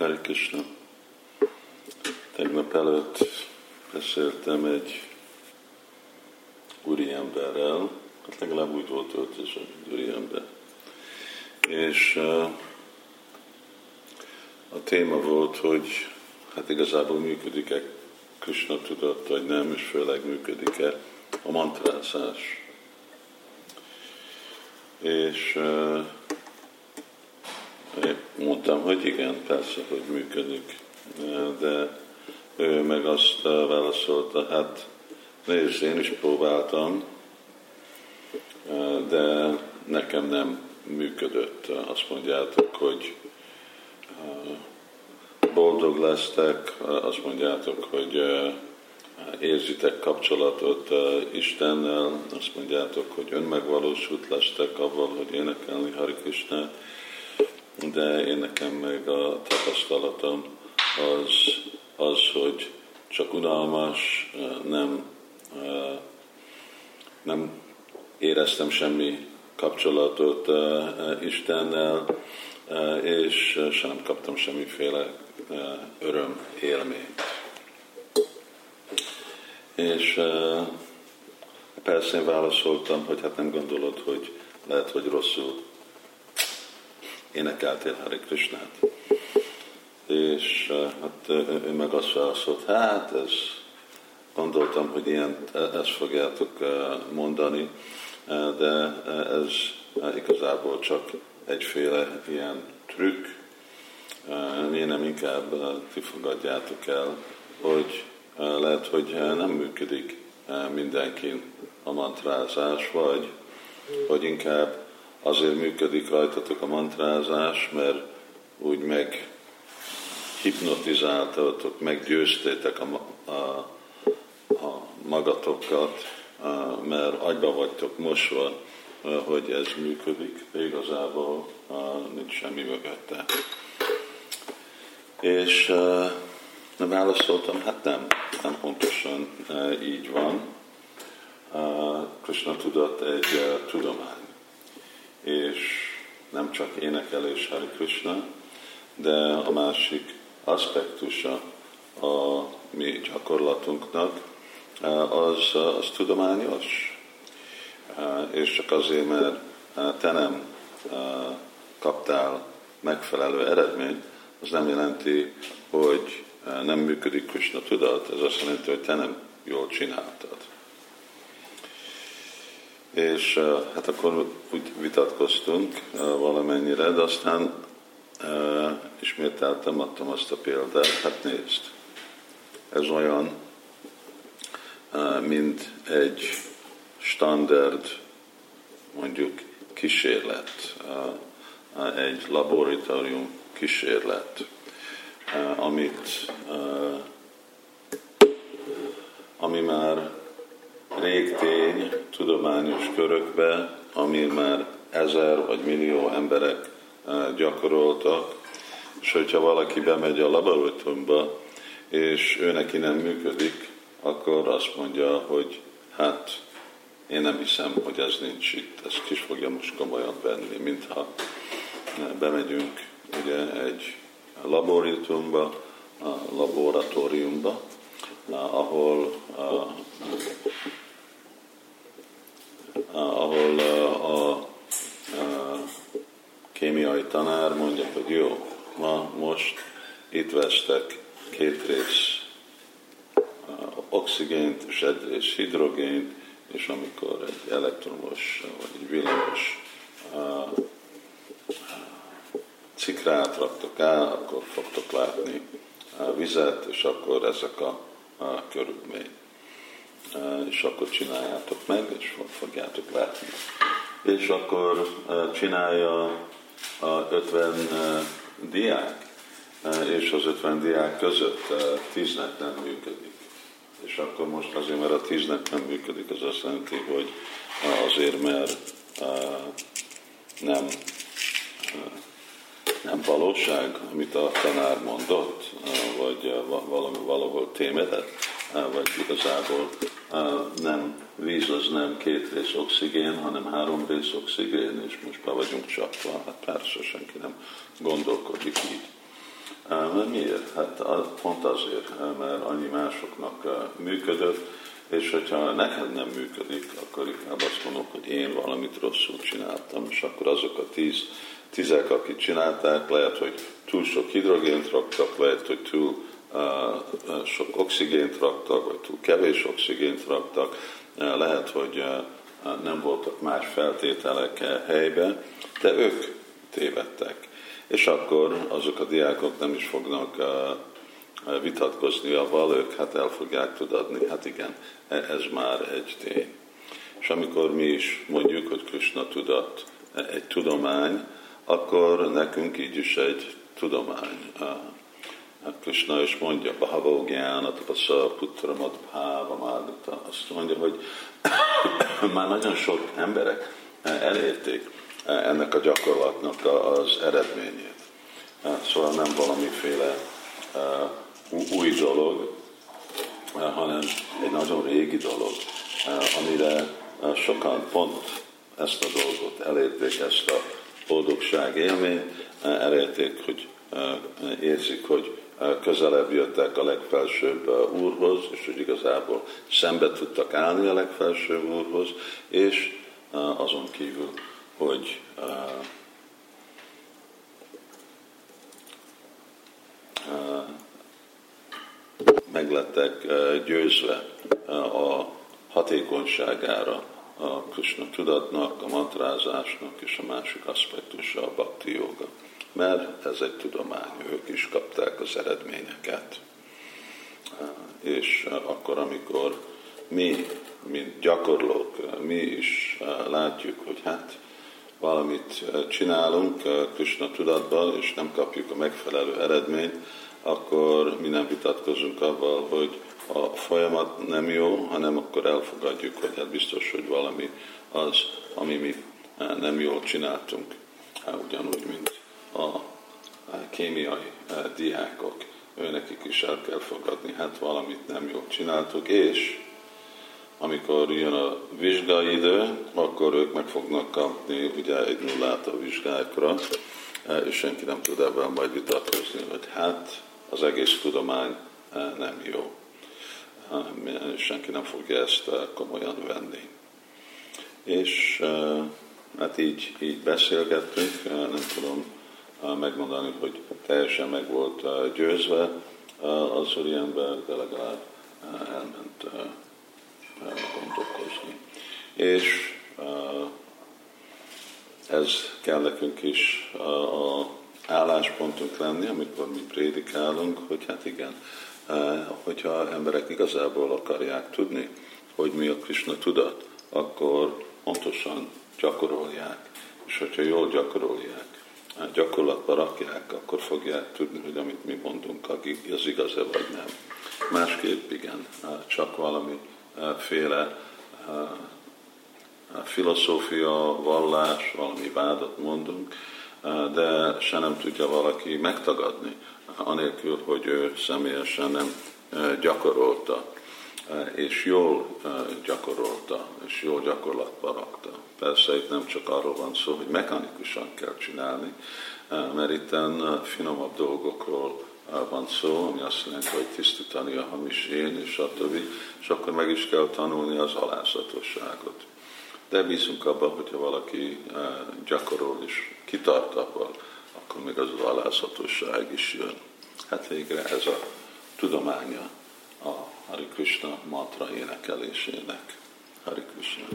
Hare Krishna. Tegnap előtt beszéltem egy úri emberrel, hát legalább úgy volt öltözve, egy úri ember. És uh, a téma volt, hogy hát igazából működik-e Krishna tudat, vagy nem, és főleg működik-e a mantrázás. És uh, mondtam, hogy igen, persze, hogy működik. De ő meg azt válaszolta, hát nézd, én is próbáltam, de nekem nem működött. Azt mondjátok, hogy boldog lesztek, azt mondjátok, hogy érzitek kapcsolatot Istennel, azt mondjátok, hogy önmegvalósult lesztek avval, hogy énekelni Hari de én nekem meg a tapasztalatom az, az hogy csak unalmas, nem, nem éreztem semmi kapcsolatot Istennel, és sem kaptam semmiféle öröm élményt. És persze én válaszoltam, hogy hát nem gondolod, hogy lehet, hogy rosszul énekeltél Hare Krishnát. És eh, hát ő meg azt válaszolt, hát ez, gondoltam, hogy ilyen, e, ezt fogjátok eh, mondani, eh, de ez igazából csak egyféle ilyen trükk, én nem inkább ti fogadjátok el, hogy lehet, hogy nem működik mindenkin a mantrázás, vagy hogy inkább azért működik rajtatok a mantrázás, mert úgy meg hipnotizáltatok, meggyőztétek a, a, a magatokat, mert agyba vagytok mosva, hogy ez működik, de igazából nincs semmi mögötte. És uh, válaszoltam, hát nem, nem pontosan így van. Krishna tudat egy tudomány és nem csak énekelés Hari Krishna, de a másik aspektusa a mi gyakorlatunknak az, az tudományos. És csak azért, mert te nem kaptál megfelelő eredményt, az nem jelenti, hogy nem működik Krishna tudat, ez azt jelenti, hogy te nem jól csináltad. És hát akkor úgy vitatkoztunk valamennyire, de aztán ismételtem, adtam azt a példát, hát nézd, ez olyan, mint egy standard, mondjuk kísérlet, egy laboratórium kísérlet, amit, ami már rég tény tudományos körökbe, ami már ezer vagy millió emberek eh, gyakoroltak, és hogyha valaki bemegy a laboratóriumba, és ő neki nem működik, akkor azt mondja, hogy hát én nem hiszem, hogy ez nincs itt, ezt is fogja most komolyan venni, mintha eh, bemegyünk ugye egy laboratóriumba, a laboratóriumba, eh, ahol ahol a, a kémiai tanár mondja, hogy jó, ma most itt vesztek két rész oxigént és egy rész hidrogént, és amikor egy elektromos vagy egy villamos cikrát raktok el, akkor fogtok látni vizet, és akkor ezek a, a körülmény és akkor csináljátok meg, és fogjátok látni. És akkor csinálja a 50 diák, és az 50 diák között 10-nek nem működik. És akkor most azért, mert a 10-nek nem működik, az azt jelenti, hogy azért, mert nem, nem valóság, amit a tanár mondott, vagy valami valahol tévedett, vagy igazából nem víz az nem két rész oxigén, hanem három rész oxigén, és most be vagyunk csapva. Hát persze senki nem gondolkodik így. Miért? Hát pont azért, mert annyi másoknak működött, és hogyha neked nem működik, akkor inkább azt mondok, hogy én valamit rosszul csináltam, és akkor azok a tíz, tízek, akik csinálták, lehet, hogy túl sok hidrogént raktak, lehet, hogy túl sok oxigént raktak, vagy túl kevés oxigént raktak, lehet, hogy nem voltak más feltételek helybe, de ők tévedtek. És akkor azok a diákok nem is fognak vitatkozni avval, ők hát el fogják tudni, hát igen, e, ez már egy tény. És amikor mi is mondjuk, hogy Krishna tudat egy tudomány, akkor nekünk így is egy tudomány. Krishna is mondja, Bhava Gyánat, Vasa Putra Madbhava azt mondja, hogy már nagyon sok emberek elérték ennek a gyakorlatnak az eredményét. Szóval nem valamiféle új dolog, hanem egy nagyon régi dolog, amire sokan pont ezt a dolgot elérték, ezt a boldogság élményt, elérték, hogy érzik, hogy közelebb jöttek a legfelsőbb úrhoz, és hogy igazából szembe tudtak állni a legfelsőbb úrhoz, és azon kívül, hogy meglettek győzve a hatékonyságára a Krishna tudatnak, a mantrázásnak és a másik aspektusa a bhakti joga. Mert ez egy tudomány, ők is kapták az eredményeket. És akkor, amikor mi, mint gyakorlók, mi is látjuk, hogy hát valamit csinálunk Krishna tudatban, és nem kapjuk a megfelelő eredményt, akkor mi nem vitatkozunk avval, hogy a folyamat nem jó, hanem akkor elfogadjuk, hogy hát biztos, hogy valami az, ami mi nem jól csináltunk. Eh, ugyanúgy, mint a kémiai eh, diákok, őnekik is el kell fogadni, hát valamit nem jól csináltuk, és amikor jön a vizsgai idő, akkor ők meg fognak kapni ugye egy nullát a vizsgákra, és senki nem tud ebben majd vitatkozni, hogy hát az egész tudomány eh, nem jó. Senki nem fogja ezt komolyan venni. És hát így, így beszélgettünk, nem tudom megmondani, hogy teljesen meg volt győzve az úriember, de legalább elment gondolkozni. És ez kell nekünk is a álláspontunk lenni, amikor mi prédikálunk, hogy hát igen, hogyha emberek igazából akarják tudni, hogy mi a Krishna tudat, akkor pontosan gyakorolják, és hogyha jól gyakorolják, eh, gyakorlatba rakják, akkor fogják tudni, hogy amit mi mondunk, az igaz-e vagy nem. Másképp igen, csak valami féle filozófia, vallás, valami vádat mondunk, de se nem tudja valaki megtagadni, anélkül, hogy ő személyesen nem gyakorolta, és jól gyakorolta, és jól gyakorlatba rakta. Persze itt nem csak arról van szó, hogy mechanikusan kell csinálni, mert itt finomabb dolgokról van szó, ami azt jelenti, hogy tisztítani a hamis én, és stb. És akkor meg is kell tanulni az alázatosságot. De bízunk abban, hogyha valaki gyakorol és kitart abban, akkor még az alázatosság is jön. Hát végre ez a tudománya a Hari Krishna mantra énekelésének. Hari Krishna.